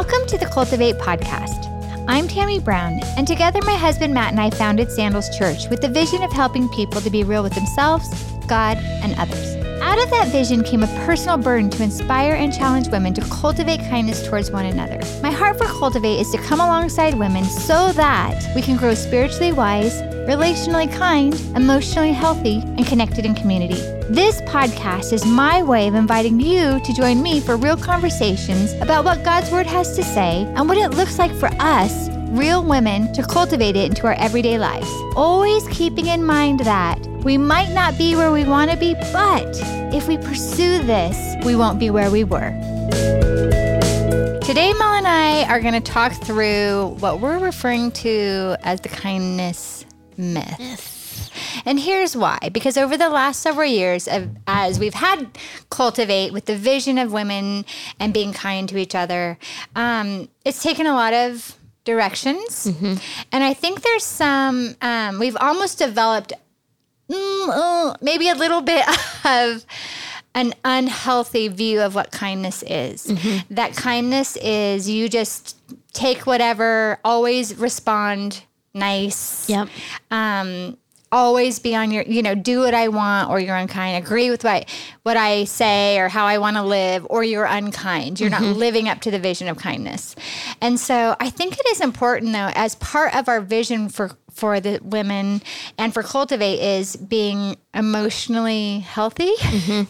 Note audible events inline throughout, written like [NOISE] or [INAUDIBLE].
Welcome to the Cultivate podcast. I'm Tammy Brown, and together my husband Matt and I founded Sandals Church with the vision of helping people to be real with themselves, God, and others. Out of that vision came a personal burden to inspire and challenge women to cultivate kindness towards one another. My heart for Cultivate is to come alongside women so that we can grow spiritually wise, relationally kind, emotionally healthy, and connected in community. This podcast is my way of inviting you to join me for real conversations about what God's Word has to say and what it looks like for us real women to cultivate it into our everyday lives. Always keeping in mind that we might not be where we want to be, but if we pursue this, we won't be where we were. Today, Mel and I are going to talk through what we're referring to as the kindness myth. And here's why because over the last several years, of, as we've had Cultivate with the vision of women and being kind to each other, um, it's taken a lot of directions. Mm-hmm. And I think there's some, um, we've almost developed mm, uh, maybe a little bit [LAUGHS] of an unhealthy view of what kindness is. Mm-hmm. That kindness is you just take whatever, always respond nice. Yep. Um, always be on your, you know, do what I want or you're unkind. Agree with what what I say or how I want to live or you're unkind. You're mm-hmm. not living up to the vision of kindness. And so I think it is important though as part of our vision for for the women and for cultivate is being emotionally healthy mm-hmm.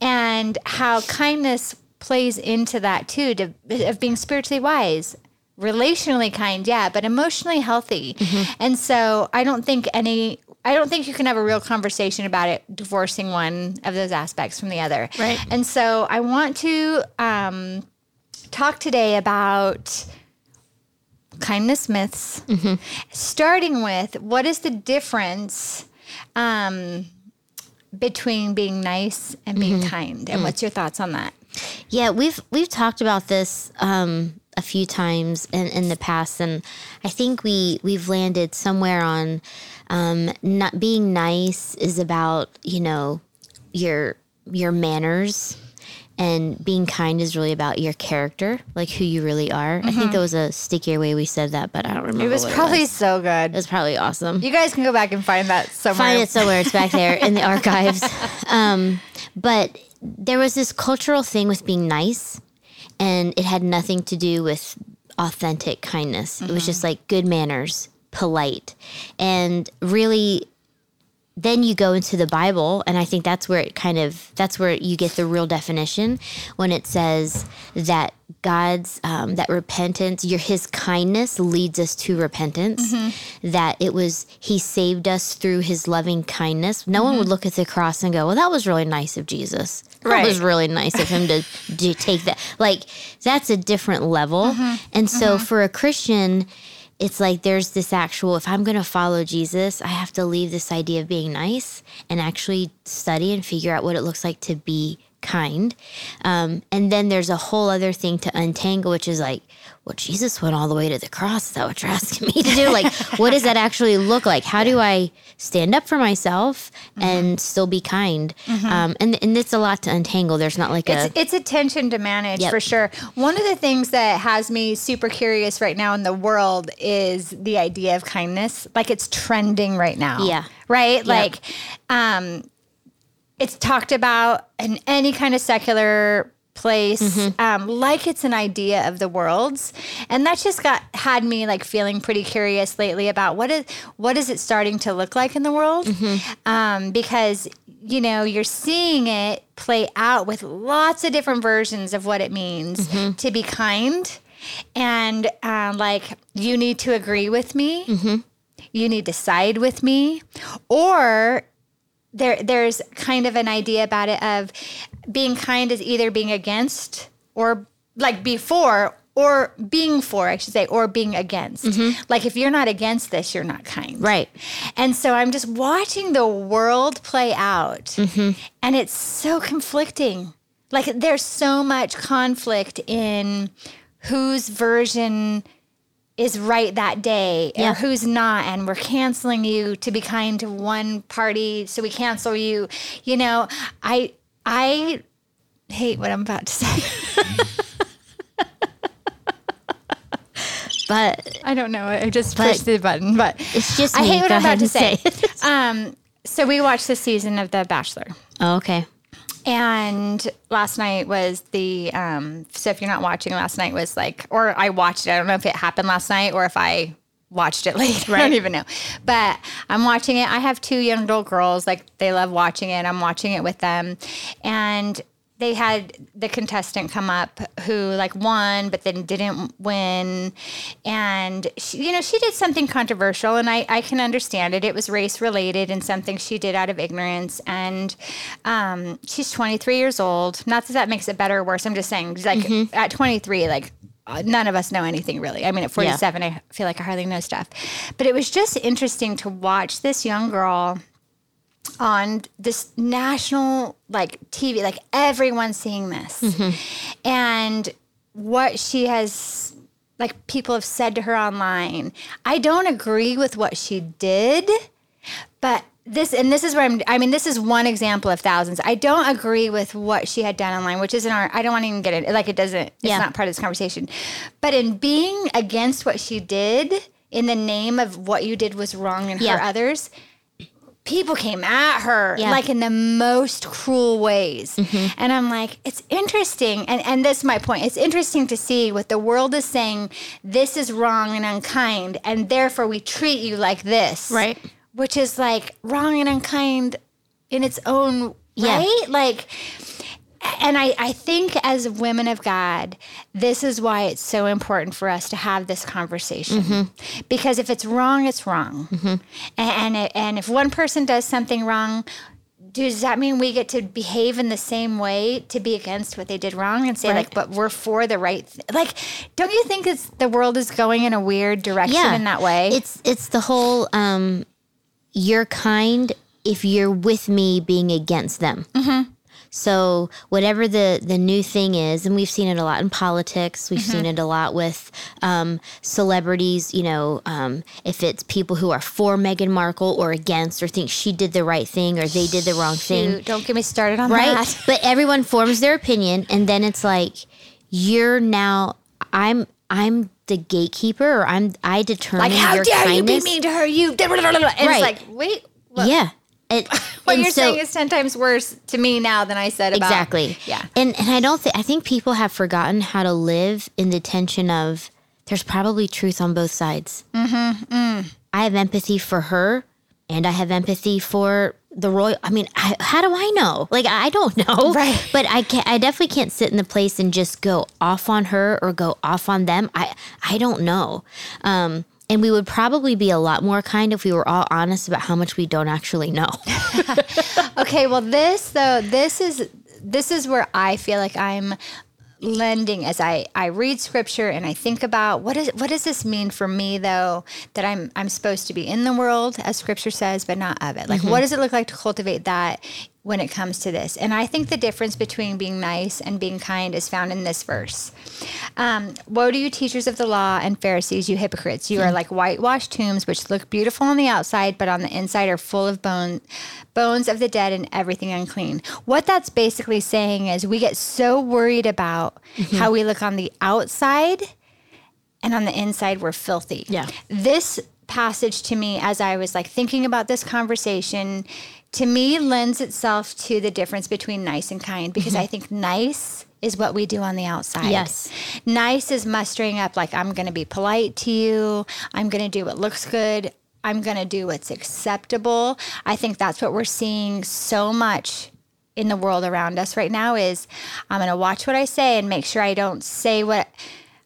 [LAUGHS] and how kindness plays into that too to, of being spiritually wise relationally kind, yeah, but emotionally healthy. Mm-hmm. And so I don't think any I don't think you can have a real conversation about it divorcing one of those aspects from the other. Right. And so I want to um, talk today about kindness myths, mm-hmm. starting with what is the difference um, between being nice and being mm-hmm. kind, and mm-hmm. what's your thoughts on that? Yeah, we've we've talked about this um, a few times in, in the past, and I think we we've landed somewhere on um, not being nice is about you know your your manners and being kind is really about your character, like who you really are. Mm-hmm. I think mm-hmm. there was a stickier way we said that, but I don't remember. It was probably it was. so good. It was probably awesome. You guys can go back and find that somewhere. Find it somewhere. It's back there in the [LAUGHS] archives. Um, but there was this cultural thing with being nice, and it had nothing to do with authentic kindness. Mm-hmm. It was mm-hmm. just like good manners, polite, and really then you go into the Bible, and I think that's where it kind of that's where you get the real definition when it says that God's um, that repentance, your His kindness leads us to repentance. Mm-hmm. That it was He saved us through His loving kindness. No mm-hmm. one would look at the cross and go, "Well, that was really nice of Jesus. That right. was really nice of Him to, to take that." Like that's a different level. Mm-hmm. And so mm-hmm. for a Christian it's like there's this actual if i'm going to follow jesus i have to leave this idea of being nice and actually study and figure out what it looks like to be kind. Um, and then there's a whole other thing to untangle which is like well jesus went all the way to the cross is that what you're [LAUGHS] asking me to do? Like what does that actually look like? How do i stand up for myself mm-hmm. and still be kind? Mm-hmm. um, and, and it's a lot to untangle. There's not like it's, a it's a tension to manage yep. for sure. One of the things that has me super curious right now in the world is the idea of kindness. Like it's trending right now. Yeah. Right? Yep. like um it's talked about in any kind of secular place mm-hmm. um, like it's an idea of the world's and that's just got had me like feeling pretty curious lately about what is what is it starting to look like in the world mm-hmm. um, because you know you're seeing it play out with lots of different versions of what it means mm-hmm. to be kind and um, like you need to agree with me mm-hmm. you need to side with me or there there's kind of an idea about it of being kind is either being against or like before or being for, I should say, or being against. Mm-hmm. Like if you're not against this, you're not kind. Right. And so I'm just watching the world play out mm-hmm. and it's so conflicting. Like there's so much conflict in whose version is right that day yeah. or who's not and we're canceling you to be kind to one party so we cancel you you know i i hate what i'm about to say but I don't know. I just pushed the button, but it's just I hate what I'm about to and say. um, so we watched the season of The Bachelor. oh, okay. And last night was the um so if you're not watching last night was like or I watched it. I don't know if it happened last night or if I watched it [LAUGHS] late. I don't even know. But I'm watching it. I have two young little girls, like they love watching it. I'm watching it with them. And they had the contestant come up who like won but then didn't win. And she, you know she did something controversial and I, I can understand it. It was race related and something she did out of ignorance. And um, she's 23 years old. Not that that makes it better or worse. I'm just saying like at 23 like uh, none of us know anything really. I mean at 47 i feel like i hardly know stuff. But it was just interesting to watch this young girl on this national like TV, like everyone's seeing this. Mm-hmm. And what she has like people have said to her online. I don't agree with what she did, but this and this is where I'm I mean this is one example of thousands. I don't agree with what she had done online, which isn't our I don't want to even get it like it doesn't it's Yeah. not part of this conversation. But in being against what she did in the name of what you did was wrong and Yeah. hurt others, people came at her Yeah. like in the most cruel ways mm-hmm. and i'm like it's interesting and and this is my point it's interesting to see what the world is saying this is wrong and unkind and therefore we treat you like this Right. which is like wrong and unkind in its own Yeah. right like and I, I think as women of God, this is why it's so important for us to have this conversation. Because if it's wrong, it's wrong. And, and, and if one person does something wrong, does that mean we get to behave in the same way to be against what they did wrong and say Right. like, but we're for the right? Th-? Like, don't you think it's the world is going in a weird direction in that way? It's it's the whole um, you're kind if you're with me being against them. Mm-hmm. So whatever the the new thing is, and we've seen it a lot in politics. We've Mm-hmm. seen it a lot with um, celebrities. You know, um, if it's people who are for Meghan Markle or against, or think she did the right thing or they did the wrong thing don't get me started on right? that. but everyone forms their opinion, and then it's like you're now. I'm I'm the gatekeeper, or I'm I determine Like, how dare you kindness. be mean to her? You and Right. it's like, wait, what, Yeah, it, [LAUGHS] what you're so- saying is ten times worse to me now than I said about exactly. Yeah, and and I don't think I think people have forgotten how to live in the tension of there's probably truth on both sides. Mm-hmm. I have empathy for her, and I have empathy for the royal. I mean, I, how do I know? Like, I don't [LAUGHS] know. Right. But I can I definitely can't sit in the place and just go off on her or go off on them. I I don't know. Um, and we would probably be a lot more kind if we were all honest about how much we don't actually know. [LAUGHS] Okay, well this though, this is this is where I feel like I'm lending as I, I read scripture and I think about what is what does this mean for me though that I'm I'm supposed to be in the world as scripture says but not of it. Like what mm-hmm. does it look like to cultivate that when it comes to this? And I think the difference between being nice and being kind is found in this verse. Um, Woe to you, teachers of the law and Pharisees, you hypocrites! You are like whitewashed tombs, which look beautiful on the outside, but on the inside are full of bone, bones of the dead and everything unclean. What that's basically saying is we get so worried about how we look on the outside, and on the inside we're filthy. Yeah. This passage to me, as I was like thinking about this conversation, to me lends itself to the difference between nice and kind because I think nice is what we do on the outside. Yes. Nice is mustering up like I'm going to be polite to you. I'm going to do what looks good. I'm going to do what's acceptable. I think that's what we're seeing so much in the world around us right now is I'm going to watch what I say and make sure I don't say what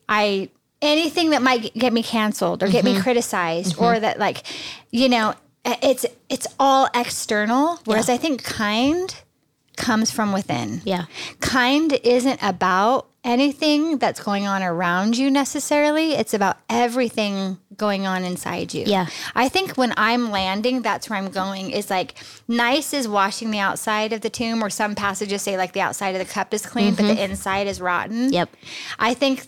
I anything that might get me canceled or get Mm-hmm. me criticized or that like you know Uh, it's it's all external whereas Yeah. I think kind comes from within. Yeah. Kind isn't about anything that's going on around you necessarily. It's about everything going on inside you. Yeah. I think when I'm landing, that's where I'm going is like nice is washing the outside of the tomb, or some passages say like the outside of the cup is clean, but the mm-hmm. inside is rotten. Yep. I think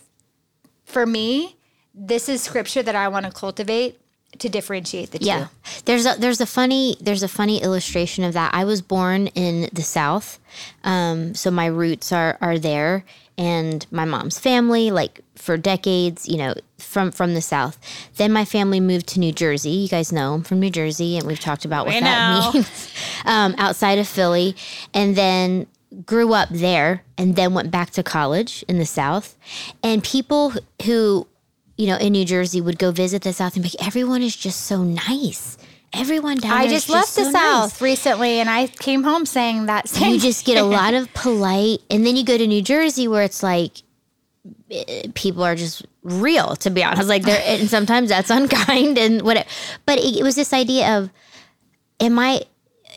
for me, this is scripture that I want to cultivate to differentiate the two. Yeah. There's a there's a funny there's a funny illustration of that. I was born in the South, um, so my roots are are there, and my mom's family, like for decades, you know, from from the South. Then my family moved to New Jersey. You guys know I'm from New Jersey, and we've talked about what that know. means. [LAUGHS] um, outside of Philly, and then grew up there, and then went back to college in the South. And people who, you know, in New Jersey would go visit the South and be like, everyone is just so nice. Everyone down I there is just left the so nice." South recently, and I came home saying that same. you just get a lot of [LAUGHS] polite and then you go to new jersey where it's like eh, people are just real to be honest like they're and sometimes that's [LAUGHS] unkind and whatever but it, it was this idea of am i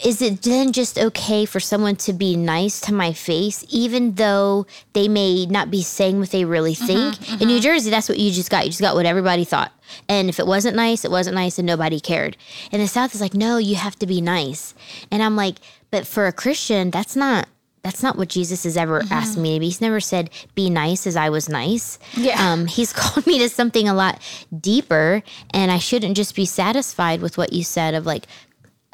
is it then just okay for someone to be nice to my face even though they may not be saying what they really mm-hmm, think? In new mm-hmm. jersey that's what you just got. You just got what everybody thought. And if it wasn't nice it wasn't nice and nobody cared. And the south is like no you have to be nice. And i'm like but for a christian that's not that's not what jesus has ever mm-hmm. asked me to be. He's never said be nice as i was nice Yeah. um, he's [LAUGHS] called me to something a lot deeper and i shouldn't just be satisfied with what you said of like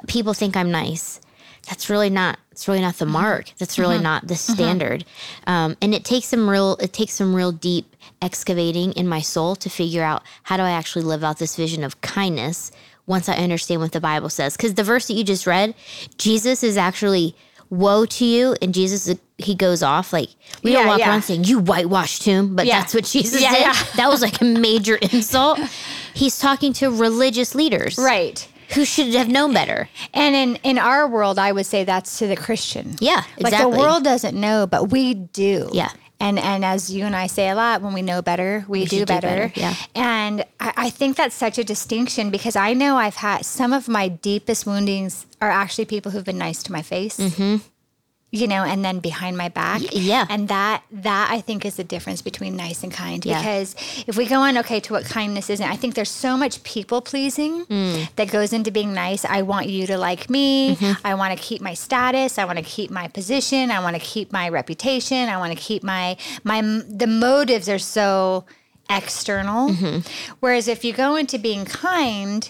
people think I'm nice. That's really not. It's really not the mm-hmm. mark. That's really mm-hmm. not the mm-hmm. standard. Um, and it takes some real. It takes some real deep excavating in my soul to figure out how do I actually live out this vision of kindness once I understand what the Bible says. Because the verse that you just read, Jesus is actually woe to you, and Jesus he goes off like we don't Yeah, walk yeah. around saying you whitewashed tomb, but Yeah. that's what Jesus Yeah, did. That was like a major [LAUGHS] insult. He's talking to religious leaders, right. Who should have known better. And in in our world, I would say that's to the Christian. Yeah, exactly. Like the world doesn't know, but we do. Yeah. And and as you and I say a lot, when we know better, we, do, should do better. better, yeah. And I, I think that's such a distinction because I know I've had some of my deepest woundings are actually people who've been nice to my face. Mm-hmm. You know, and then behind my back. Yeah. And that that I think is the difference between nice and kind. Yeah. Because if we go on, okay, to what kindness isn't, I think there's so much people pleasing Mm. that goes into being nice. I want you to like me. Mm-hmm. I want to keep my status. I want to keep my position. I want to keep my reputation. I want to keep my my the motives are so external. Mm-hmm. Whereas if you go into being kind,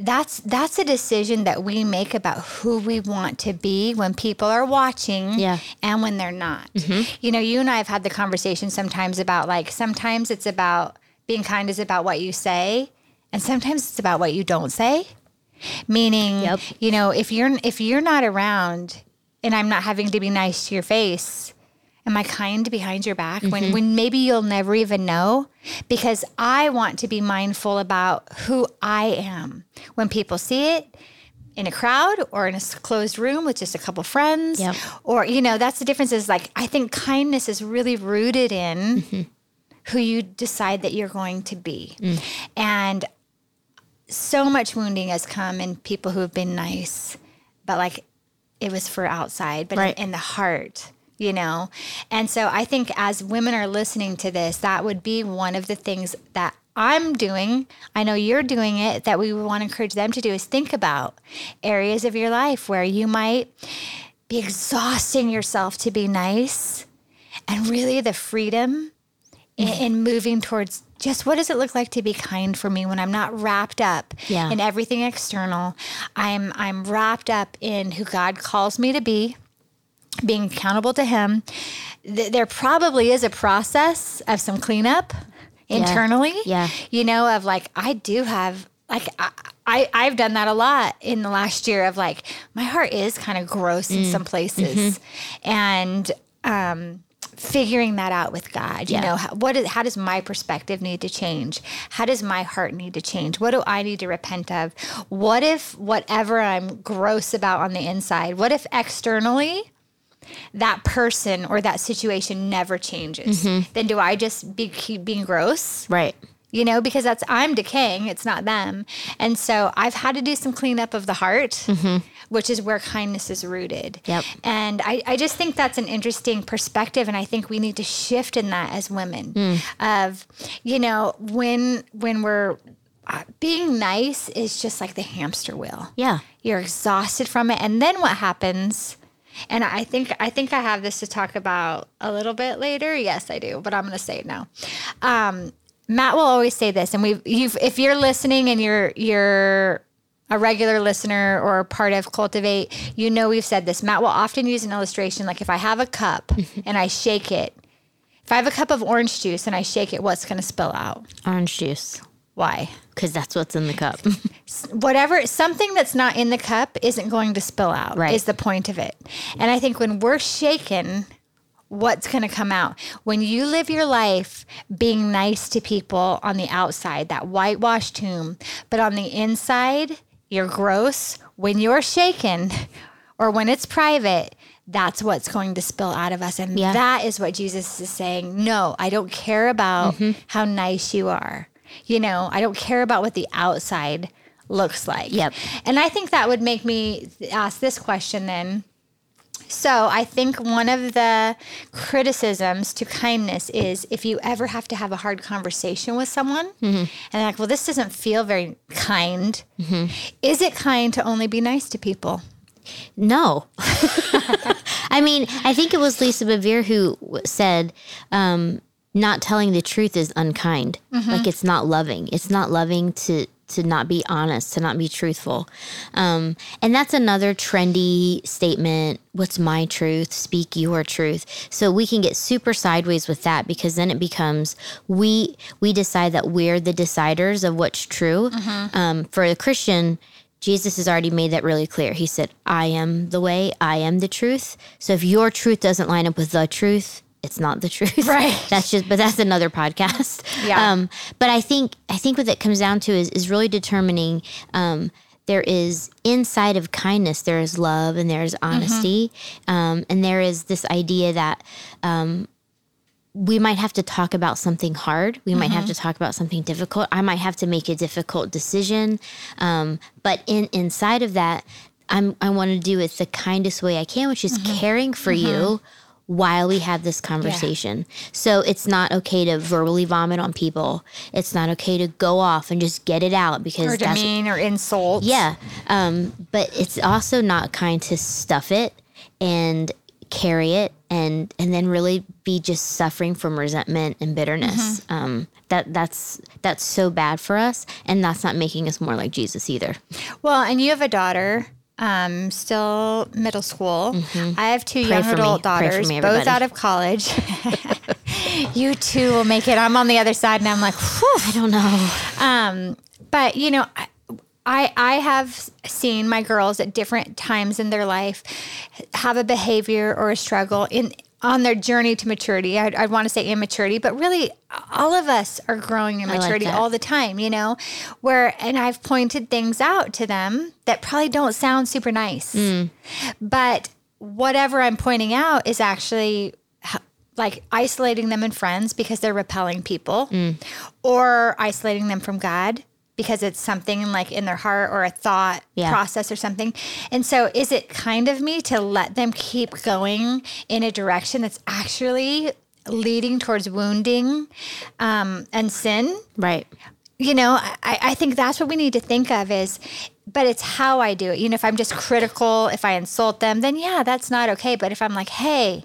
that's that's a decision that we make about who we want to be when people are watching Yeah. and when they're not. Mm-hmm. You know, you and I have had the conversation sometimes about like sometimes it's about being kind is about what you say and sometimes it's about what you don't say. Meaning, Yep. you know, if you're if you're not around and I'm not having to be nice to your face, am I kind behind your back when mm-hmm. when maybe you'll never even know? Because I want to be mindful about who I am when people see it in a crowd or in a closed room with just a couple friends Yep. or you know that's the difference is like i think kindness is really rooted in mm-hmm. who you decide that you're going to be mm. and so much wounding has come in people who have been nice but like it was for outside but Right. in, in the heart you know and so i think as women are listening to this that would be one of the things that i'm doing i know you're doing it that we want to encourage them to do is think about areas of your life where you might be exhausting yourself to be nice and really the freedom in, mm-hmm. in moving towards just what does it look like to be kind for me when I'm not wrapped up Yeah. in everything external. I'm I'm wrapped up in who God calls me to be, being accountable to Him. Th- there probably is a process of some cleanup internally. Yeah. You know, of like I do have like I, I I've done that a lot in the last year of like my heart is kind of gross in some places, and um, figuring that out with God. You Yeah. know, how, what is, how does my perspective need to change? How does my heart need to change? What do I need to repent of? What if whatever I'm gross about on the inside? What if externally? That person or that situation never changes. Mm-hmm. Then do I just be, keep being gross? Right. you know, because that's I'm decaying, it's not them. And so I've had to do some cleanup of the heart, mm-hmm. which is where kindness is rooted. Yep. And I, I just think that's an interesting perspective. And I think we need to shift in that as women mm. of, you know, when, when we're uh, being nice is just like the hamster wheel Yeah. you're exhausted from it and then what happens and i think i think i have this to talk about a little bit later. Yes i do but i'm going to say it now. Um, matt will always say this and we've you've if you're listening and you're you're a regular listener or part of cultivate you know we've said this. Matt will often use an illustration like if i have a cup [LAUGHS] and i shake it If I have a cup of orange juice and I shake it, what's going to spill out? Orange juice, Why? because that's what's in the cup. [LAUGHS] Whatever, something that's not in the cup isn't going to spill out, Right. is the point of it. And I think when we're shaken, what's going to come out? When you live your life being nice to people on the outside, that whitewashed tomb, but on the inside, you're gross. When you're shaken or when it's private, that's what's going to spill out of us. And Yeah. that is what Jesus is saying. No, I don't care about Mm-hmm. how nice you are. You know, I don't care about what the outside looks like. Yep. And I think that would make me ask this question then. So I think one of the criticisms to kindness is if you ever have to have a hard conversation with someone and they're like, well, this doesn't feel very kind. Is it kind to only be nice to people? No. [LAUGHS] I mean, I think it was Lisa Bevere who said, um, not telling the truth is unkind. Like it's not loving. It's not loving to to not be honest, to not be truthful. Um, and that's another trendy statement. What's my truth? Speak your truth. So we can get super sideways with that because then it becomes we we decide that we're the deciders of what's true. Um, for a Christian, Jesus has already made that really clear. He said, I am the way, I am the truth. So if your truth doesn't line up with the truth, it's not the [LAUGHS] truth. Right. That's just but that's another podcast. Yeah. Um, but I think I think what that comes down to is is really determining um there is inside of kindness there is love and there is honesty um, and there is this idea that um, we might have to talk about something hard. We might have to talk about something difficult. I might have to make a difficult decision. Um, but in inside of that, I'm I want to do it the kindest way I can, which is caring for you while we have this conversation. So it's not okay to verbally vomit on people. It's not okay to go off and just get it out because Or demean or insult? yeah. Um, but it's also not kind to stuff it and carry it and and then really be just suffering from resentment and bitterness. Mm-hmm. Um, that that's that's so bad for us and that's not making us more like Jesus either. Well, and you have a daughter, um, still middle school. I have two young Mm-hmm. me. adult daughters, me, both out of college. [LAUGHS] you two will make it. I'm on the other side, and I'm like, whew. I don't know. Um, but you know, I- I I have seen my girls at different times in their life have a behavior or a struggle in on their journey to maturity. I'd, I'd want to say immaturity, but really, all of us are growing in maturity that. all the time. You know, where and I've pointed things out to them that probably don't sound super nice, Mm. but whatever I'm pointing out is actually like isolating them in friends because they're repelling people Mm. or isolating them from God because it's something like in their heart or a thought Yeah. process or something. And so is it kind of me to let them keep going in a direction that's actually leading towards wounding um, and sin? Right. you know, I, I think that's what we need to think of is, but it's how I do it. You know, if I'm just critical, if I insult them, then yeah, that's not okay. But if I'm like, hey,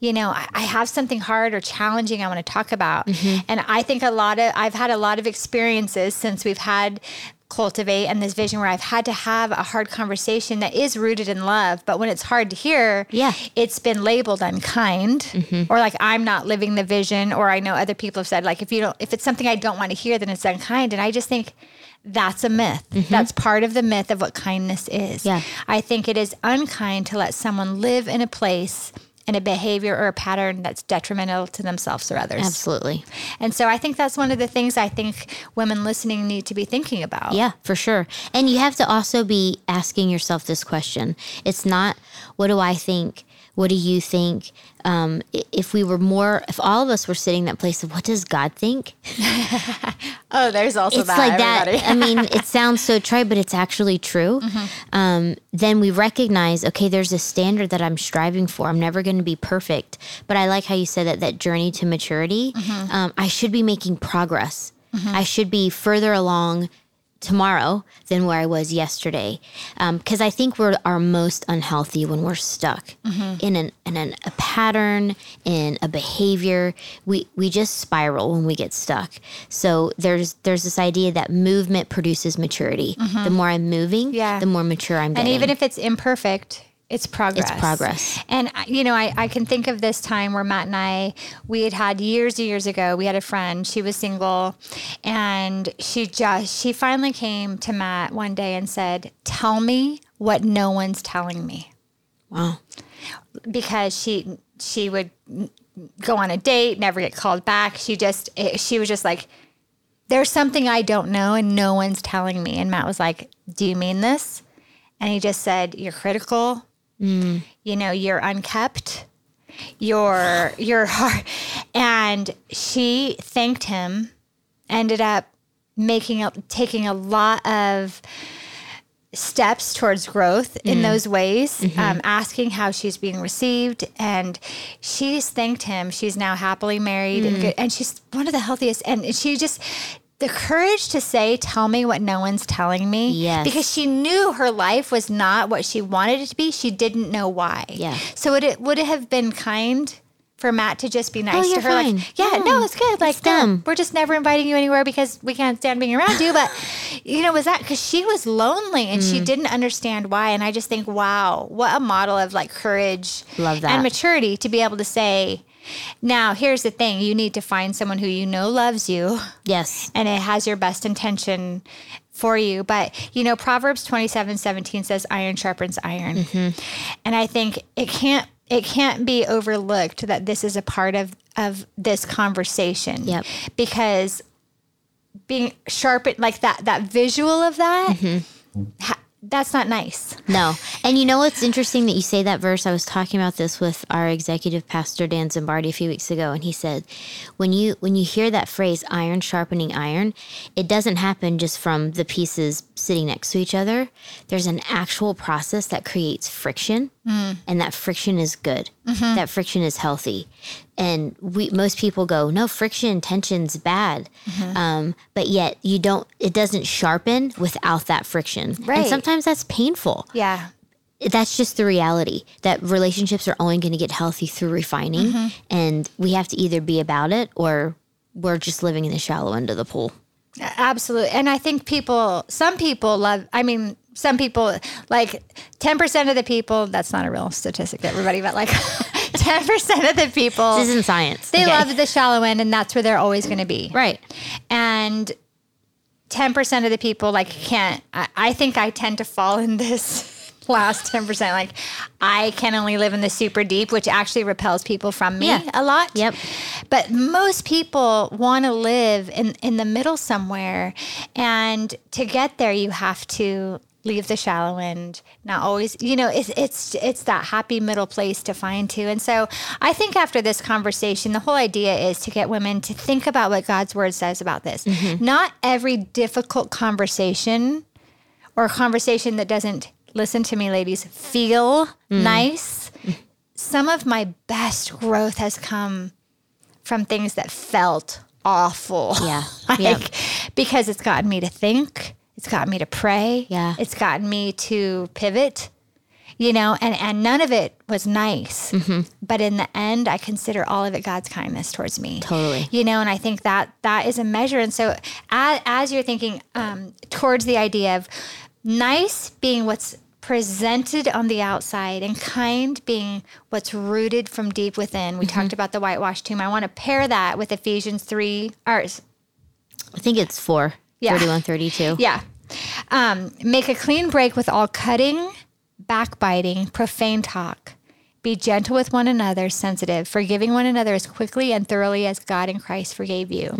you know, I, I have something hard or challenging I want to talk about. Mm-hmm. And I think a lot of, I've had a lot of experiences since we've had cultivate and this vision where I've had to have a hard conversation that is rooted in love. But when it's hard to hear, Yeah. it's been labeled unkind mm-hmm. or like I'm not living the vision or I know other people have said like if you don't if it's something I don't want to hear then it's unkind and I just think that's a mm-hmm. myth. Mm-hmm. That's part of the myth of what kindness is. Yeah. I think it is unkind to let someone live in a place in a behavior or a pattern that's detrimental to themselves or others. Absolutely. And so I think that's one of the things I think women listening need to be thinking about. Yeah, for sure. And you have to also be asking yourself this question. It's not, what do I think? What do you think? Um, if we were more, if all of us were sitting in that place of what does God think? [LAUGHS] Oh, there's also it's like that. I mean, [LAUGHS] it sounds so trite, but it's actually true. Um, then we recognize, okay, there's a standard that I'm striving for. I'm never going to be perfect, but I like how you said that that journey to maturity. Um, I should be making progress. I should be further along tomorrow than where I was yesterday. Um, because I think we're our most unhealthy when we're stuck mm-hmm. in an in an, a pattern, in a behavior. We we just spiral when we get stuck. So there's there's this idea that movement produces maturity. The mm-hmm. more I'm moving, Yeah. the more mature I'm getting. and even if it's imperfect, it's progress. It's progress. And you know, I, I can think of this time where Matt and I we had had years and years ago. We had a friend. She was single, and she just she finally came to Matt one day and said, "Tell me what no one's telling me." Wow. Because she she would go on a date, never get called back. She just she was just like, "There's something I don't know, and no one's telling me." And Matt was like, "Do you mean this?" And he just said, "You're critical." Mm. You know, you're unkept. Your your you're. And she thanked him. Ended up making a, taking a lot of steps towards growth in mm. those ways, mm-hmm. um, asking how she's being received, and she's thanked him. She's now happily married and mm. good, and she's one of the healthiest. And she just the courage to say, "Tell me what no one's telling me," Yes. because she knew her life was not what she wanted it to be. She didn't know why. Yeah. So would it would it have been kind? For Matt to just be nice Oh, to her, fine. like, yeah, No, no, it's good. Like, it's them. we're just never inviting you anywhere because we can't stand being around you. But, [SIGHS] you know, was that because she was lonely and Mm. she didn't understand why. And I just think, wow, what a model of like courage Love that. and maturity to be able to say, now, here's the thing you need to find someone who you know loves you Yes. and it has your best intention for you. But, you know, Proverbs 27 17 says, iron sharpens iron. Mm-hmm. And I think it can't. It can't be overlooked that this is a part of, of this conversation. Yep. Because being sharpened, like that, that visual of that, Mm-hmm. ha- that's not nice. No. And you know what's interesting that you say that verse? I was talking about this with our executive pastor Dan Zimbardi a few weeks ago and he said when you when you hear that phrase iron sharpening iron, it doesn't happen just from the pieces sitting next to each other. There's an actual process that creates friction hmm. and that friction is good. Mm-hmm. That friction is healthy. And we most people go, no, friction, tension's bad. Mm-hmm. Um, but yet you don't it doesn't sharpen without that friction. Right. And sometimes that's painful Yeah. that's just the reality that relationships are only going to get healthy through refining mm-hmm. and we have to either be about it or we're just living in the shallow end of the pool Absolutely. And I think people, some people love, I mean, some people, like 10% of the people, that's not a real statistic, everybody, but like [LAUGHS] 10% of the people, this isn't science they okay? love the shallow end and that's where they're always going to be. right And 10% of the people, like, can't, I, I think I tend to fall in this. [LAUGHS] Last 10%, like I can only live in the super deep, which actually repels people from me Yeah. a lot. Yep. But most people want to live in, in the middle somewhere. And to get there, you have to leave the shallow end. Not always, you know, it's, it's, it's that happy middle place to find too. And so I think after this conversation, the whole idea is to get women to think about what God's word says about this. Mm-hmm. Not every difficult conversation or conversation that doesn't, listen to me, ladies, feel mm. nice. Some of my best growth has come from things that felt awful. Yeah. [LAUGHS] like, Yeah. Because it's gotten me to think, it's gotten me to pray. Yeah. It's gotten me to pivot. You know, and, and none of it was nice. Mm-hmm. But in the end, I consider all of it God's kindness towards me. Totally. You know, and I think that that is a measure. And so as, as you're thinking um, towards the idea of nice being what's presented on the outside and kind being what's rooted from deep within. We talked about the whitewashed tomb. I want to pair that with Ephesians 3 or i think it's 4 Yeah. 31 32 [LAUGHS] yeah. Um, make a clean break with all cutting, backbiting, profane talk. Be gentle with one another, sensitive, forgiving one another as quickly and thoroughly as God in Christ forgave you.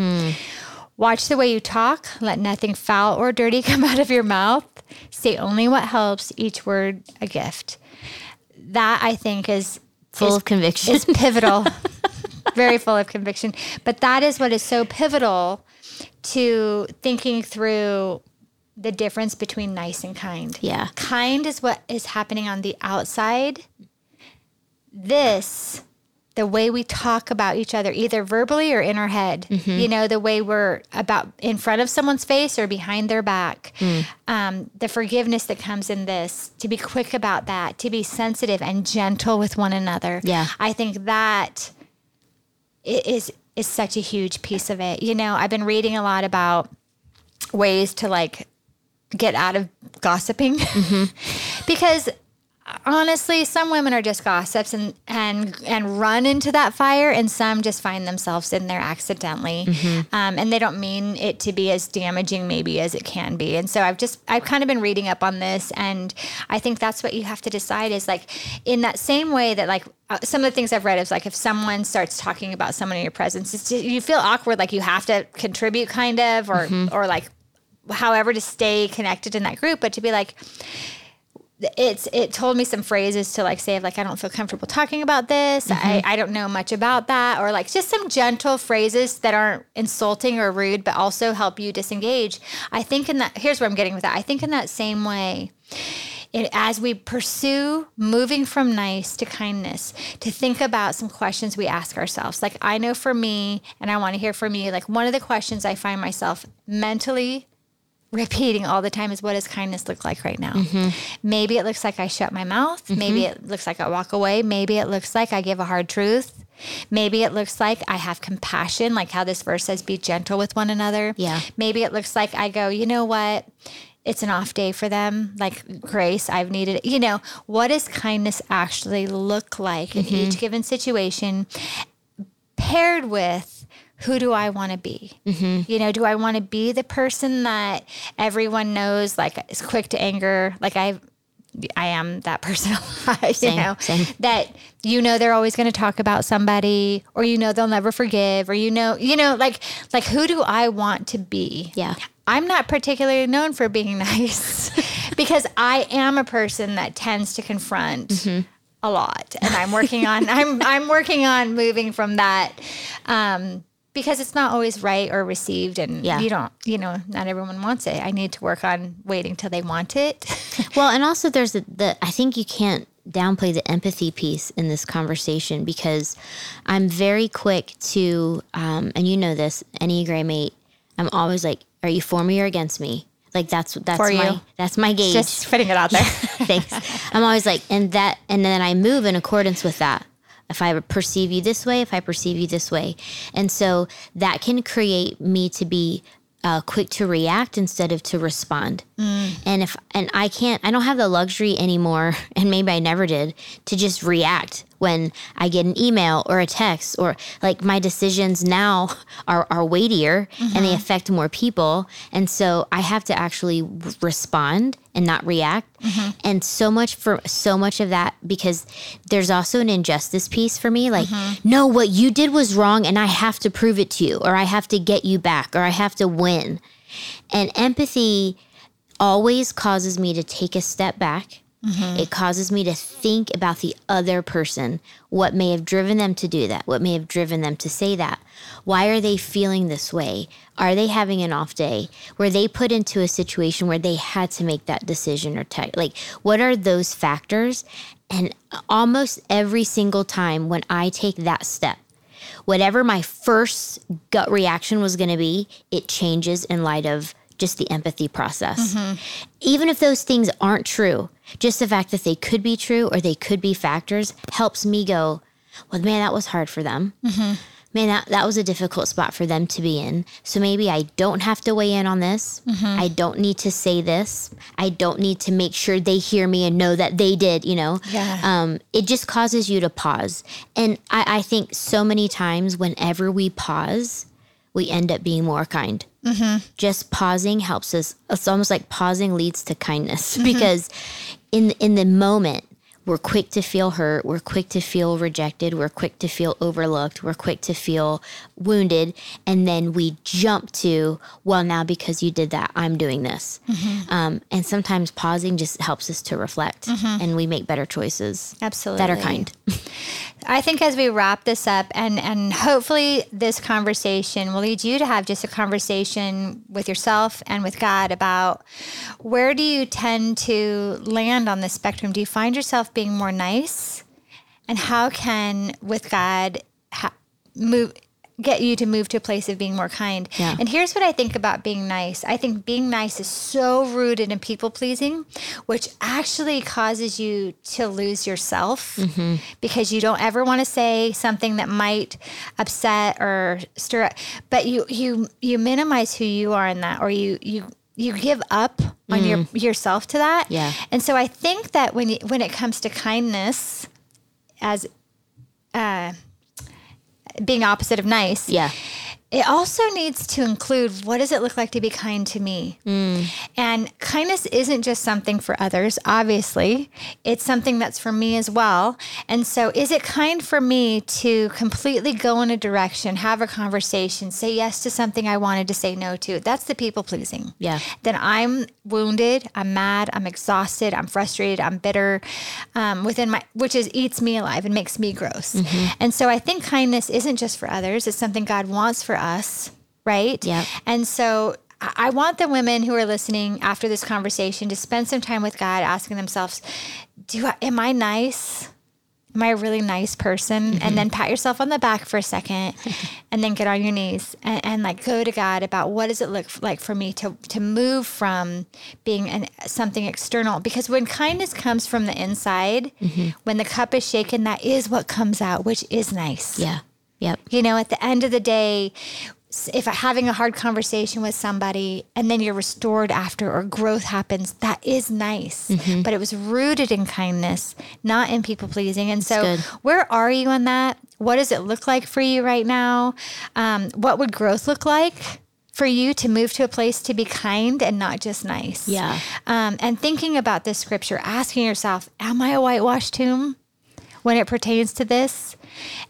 Watch the way you talk. Let nothing foul or dirty [LAUGHS] come out of your mouth. Say only what helps, each word a gift. That I think is full is of conviction is pivotal, [LAUGHS] very full of conviction. But that is what is so pivotal to thinking through the difference between nice and kind. Yeah. Kind is what is happening on the outside. This, the way we talk about each other, either verbally or in our head, you know, the way we're about in front of someone's face or behind their back, um, the forgiveness that comes in this, to be quick about that, to be sensitive and gentle with one another. Yeah. I think that is is such a huge piece of it. You know, I've been reading a lot about ways to like get out of gossiping [LAUGHS] because honestly, some women are just gossips and and and run into that fire, and some just find themselves in there accidentally, Mm-hmm. um, and they don't mean it to be as damaging maybe as it can be. And so I've just I've kind of been reading up on this, and I think that's what you have to decide is like in that same way that like uh, some of the things I've read is like if someone starts talking about someone in your presence, it's just, you feel awkward, like you have to contribute, kind of, or Mm-hmm. or like however to stay connected in that group, but to be like it's it told me some phrases to like say like I don't feel comfortable talking about this. I, mm-hmm. I don't know much about that. Or like just some gentle phrases that aren't insulting or rude, but also help you disengage. I think in that here's where I'm getting with that. I think in that same way, it, as we pursue moving from nice to kindness, to think about some questions we ask ourselves. Like I know for me, and I want to hear from you, like one of the questions I find myself mentally repeating all the time is what does kindness look like right now? Mm-hmm. Maybe it looks like I shut my mouth. Maybe mm-hmm. it looks like I walk away. Maybe it looks like I give a hard truth. Maybe it looks like I have compassion, like how this verse says, be gentle with one another. Yeah. Maybe it looks like I go, you know what? It's an off day for them, like grace. I've needed it. You know, what does kindness actually look like in mm-hmm. each given situation, paired with who do I want to be? You know, do I want to be the person that everyone knows, like is quick to anger? Like I, I am that person. [LAUGHS] you Same, know, same. that you know they're always going to talk about somebody, or you know they'll never forgive, or you know, you know, like like who do I want to be? Yeah. I'm not particularly known for being [LAUGHS] nice [LAUGHS] because I am a person that tends to confront Mm-hmm. a lot, and I'm working on I'm I'm working on moving from that. Um, because it's not always right or received, and Yeah. you don't, you know, not everyone wants it. I need to work on waiting till they want it. [LAUGHS] Well, and also there's the, the I think you can't downplay the empathy piece in this conversation because I'm very quick to, um, and you know this, Enneagram eight. I'm always like, are you for me or against me? Like that's that's For my you. that's my gauge. Just putting it out there. [LAUGHS] Thanks. I'm always like, and that, and then I move in accordance with that. If I perceive you this way, if I perceive you this way. And so that can create me to be uh, quick to react instead of to respond. And if, and I can't, I don't have the luxury anymore, [LAUGHS] and maybe I never did, to just react when I get an email or a text or like my decisions now [LAUGHS] are, are weightier and they mm-hmm. affect more people. And so I have to actually respond and not react. Mm-hmm. And so much for so much of that because there's also an injustice piece for me. Like, mm-hmm. no, what you did was wrong and I have to prove it to you or I have to get you back or I have to win. And empathy always causes me to take a step back. Mm-hmm. It causes me to think about the other person, what may have driven them to do that, what may have driven them to say that. Why are they feeling this way? Are they having an off day? Were they put into a situation where they had to make that decision or tech? Like, what are those factors? And almost every single time when I take that step, whatever my first gut reaction was going to be, it changes in light of just the empathy process. Mm-hmm. Even if those things aren't true, just the fact that they could be true or they could be factors helps me go, well, man, that was hard for them. Mm-hmm. Man, that, that was a difficult spot for them to be in. So maybe I don't have to weigh in on this. Mm-hmm. I don't need to say this. I don't need to make sure they hear me and know that they did, you know? Yeah. um, it just causes you to pause. And I, I think so many times, whenever we pause, we end up being more kind. Mm-hmm. Just pausing helps us. It's almost like pausing leads to kindness [LAUGHS] because in in the moment we're quick to feel hurt, we're quick to feel rejected, we're quick to feel overlooked, we're quick to feel wounded, and then we jump to, well, now because you did that, I'm doing this. Um, and sometimes pausing just helps us to reflect, and we make better choices Absolutely. that are kind. I think as we wrap this up, and and hopefully this conversation will lead you to have just a conversation with yourself and with God about where do you tend to land on the spectrum? Do you find yourself being more nice, and how can with God ha- move? Get you to move to a place of being more kind. Yeah. And here's what I think about being nice. I think being nice is so rooted in people pleasing, which actually causes you to lose yourself mm-hmm. because you don't ever want to say something that might upset or stir up. But you you you minimize who you are in that, or you you you give up on your yourself to that. Yeah. And so I think that when you, when it comes to kindness, as uh, being opposite of nice, Yeah. It also needs to include what does it look like to be kind to me? And kindness isn't just something for others, obviously, it's something that's for me as well. And so, is it kind for me to completely go in a direction, have a conversation, say yes to something I wanted to say no to? That's the people pleasing. Yeah. Then I'm wounded, I'm mad, I'm exhausted, I'm frustrated, I'm bitter um, within my, which is eats me alive and makes me gross. And so I think kindness isn't just for others, it's something God wants for us, right? Yeah. And so I want the women who are listening after this conversation to spend some time with God asking themselves, do I, am I nice? Am I a really nice person? And mm-hmm. then pat yourself on the back for a second [LAUGHS] and then get on your knees and, and like go to God about what does it look like for me to, to move from being an, something external? Because when kindness comes from the inside, mm-hmm. when the cup is shaken, that is what comes out, which is nice. Yeah. Yep. You know, at the end of the day, if having a hard conversation with somebody and then you're restored after or growth happens, that is nice. Mm-hmm. But it was rooted in kindness, not in people pleasing. And so, where are you on that? What does it look like for you right now? Um, what would growth look like? For you to move to a place to be kind and not just nice. Yeah. Um, and thinking about this scripture, asking yourself, Am I a whitewashed tomb? when it pertains to this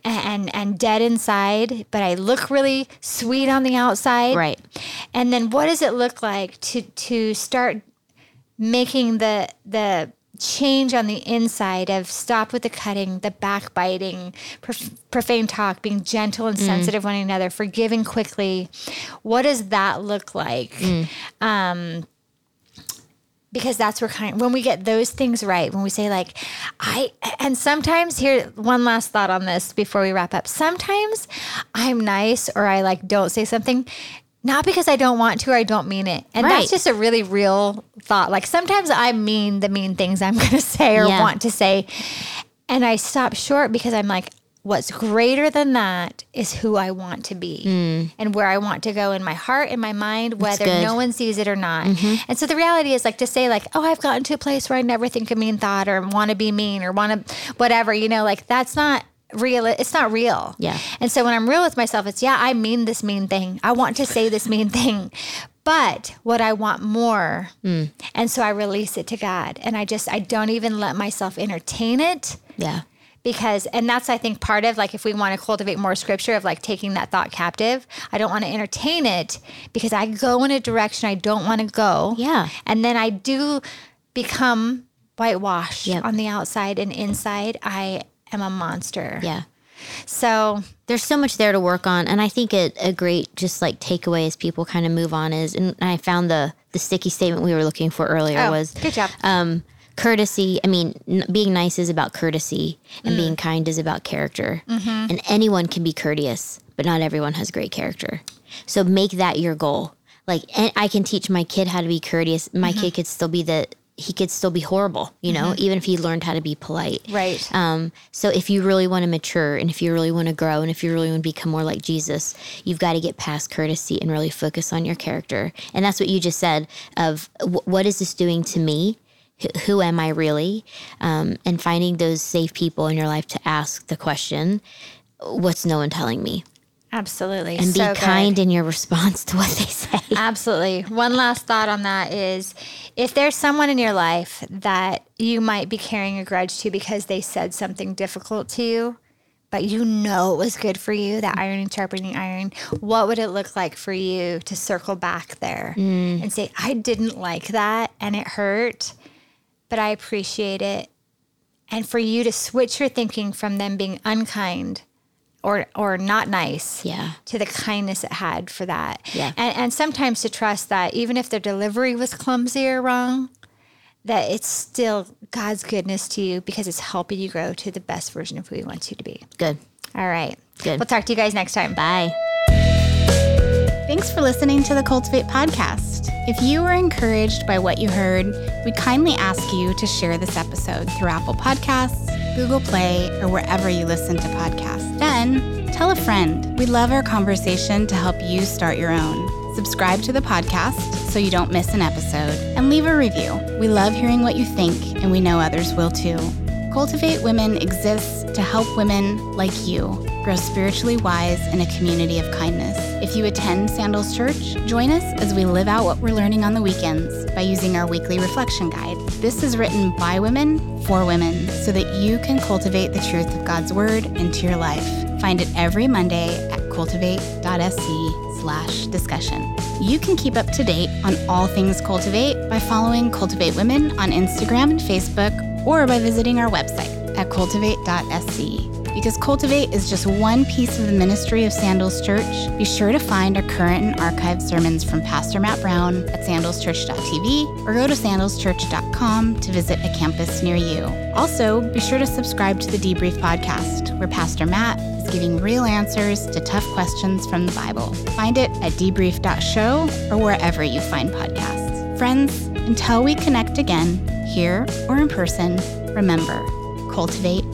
and and dead inside but i look really sweet on the outside. Right. and then what does it look like to to start making the the change on the inside of stop with the cutting the backbiting prof- profane talk being gentle and sensitive one another forgiving quickly? What does that look like? Um because that's where kind when we get those things right when we say like i and sometimes here one last thought on this before we wrap up sometimes i'm nice or i like don't say something not because i don't want to or i don't mean it and Right. that's just a really real thought like sometimes i mean the mean things i'm going [LAUGHS] to say or Yeah. want to say and i stop short because i'm like what's greater than that is who i want to be mm. and where i want to go in my heart and my mind whether no one sees it or not. Mm-hmm. And so the reality is like to say like oh i've gotten to a place where i never think a mean thought or want to be mean or want to whatever you know like that's not real it's not real. Yeah. and so when i'm real with myself it's yeah i mean this mean thing. I want to say this mean thing. But what i want more mm. and so i release it to god and i just i don't even let myself entertain it. Yeah. Because and that's i think part of like if we want to cultivate more scripture of like taking that thought captive i don't want to entertain it because i go in a direction i don't want to go Yeah. and then i do become whitewashed Yep. on the outside and inside i am a monster Yeah. so There's so much there to work on, and I think it, a great just like takeaway as people kind of move on is, and I found the the sticky statement we were looking for earlier oh, was good job um, courtesy. I mean, n- being nice is about courtesy, and being mm. kind is about character. Mm-hmm. And anyone can be courteous, but not everyone has great character. So make that your goal. Like, and I can teach my kid how to be courteous. My mm-hmm. kid could still be the he could still be horrible, you know, mm-hmm. even if he learned how to be polite. right Um, so if you really want to mature and if you really want to grow and if you really want to become more like Jesus, you've got to get past courtesy and really focus on your character. And that's what you just said of wh- what is this doing to me? Wh- Who am I really? Um, and finding those safe people in your life to ask the question, what's no one telling me? absolutely And be So good. kind in your [LAUGHS] response to what they say. Absolutely. One last thought on that is if there's someone in your life that you might be carrying a grudge to because they said something difficult to you, but you know it was good for you, that iron sharpening iron, what would it look like for you to circle back there and say, I didn't like that and it hurt, but I appreciate it. And for you to switch your thinking from them being unkind or or not nice Yeah. to the kindness it had for that. Yeah. And, and sometimes to trust that even if their delivery was clumsy or wrong, that it's still God's goodness to you because it's helping you grow to the best version of who He wants you to be. Good. All right. Good. We'll talk to you guys next time. Bye. Thanks for listening to the Cultivate podcast. If you were encouraged by what you heard, we kindly ask you to share this episode through Apple Podcasts, Google Play, or wherever you listen to podcasts. Then tell a friend. We love our conversation to help you start your own. Subscribe to the podcast so you don't miss an episode, and leave a review. We love hearing what you think, and we know others will too. Cultivate Women exists to help women like you grow spiritually wise in a community of kindness. If you attend Sandals Church, join us as we live out what we're learning on the weekends by using our weekly reflection guide. This is written by women for women so that you can cultivate the truth of God's word into your life. Find it every Monday at cultivate.sc slash discussion. You can keep up to date on all things Cultivate by following Cultivate Women on Instagram and Facebook or by visiting our website at cultivate.sc. Because Cultivate is just one piece of the ministry of Sandals Church, be sure to find our current and archived sermons from Pastor Matt Brown at sandalschurch.tv or go to sandalschurch.com to visit a campus near you. Also, be sure to subscribe to the Debrief podcast, where Pastor Matt is giving real answers to tough questions from the Bible. Find it at debrief.show or wherever you find podcasts. Friends, until we connect again, here or in person, remember, cultivate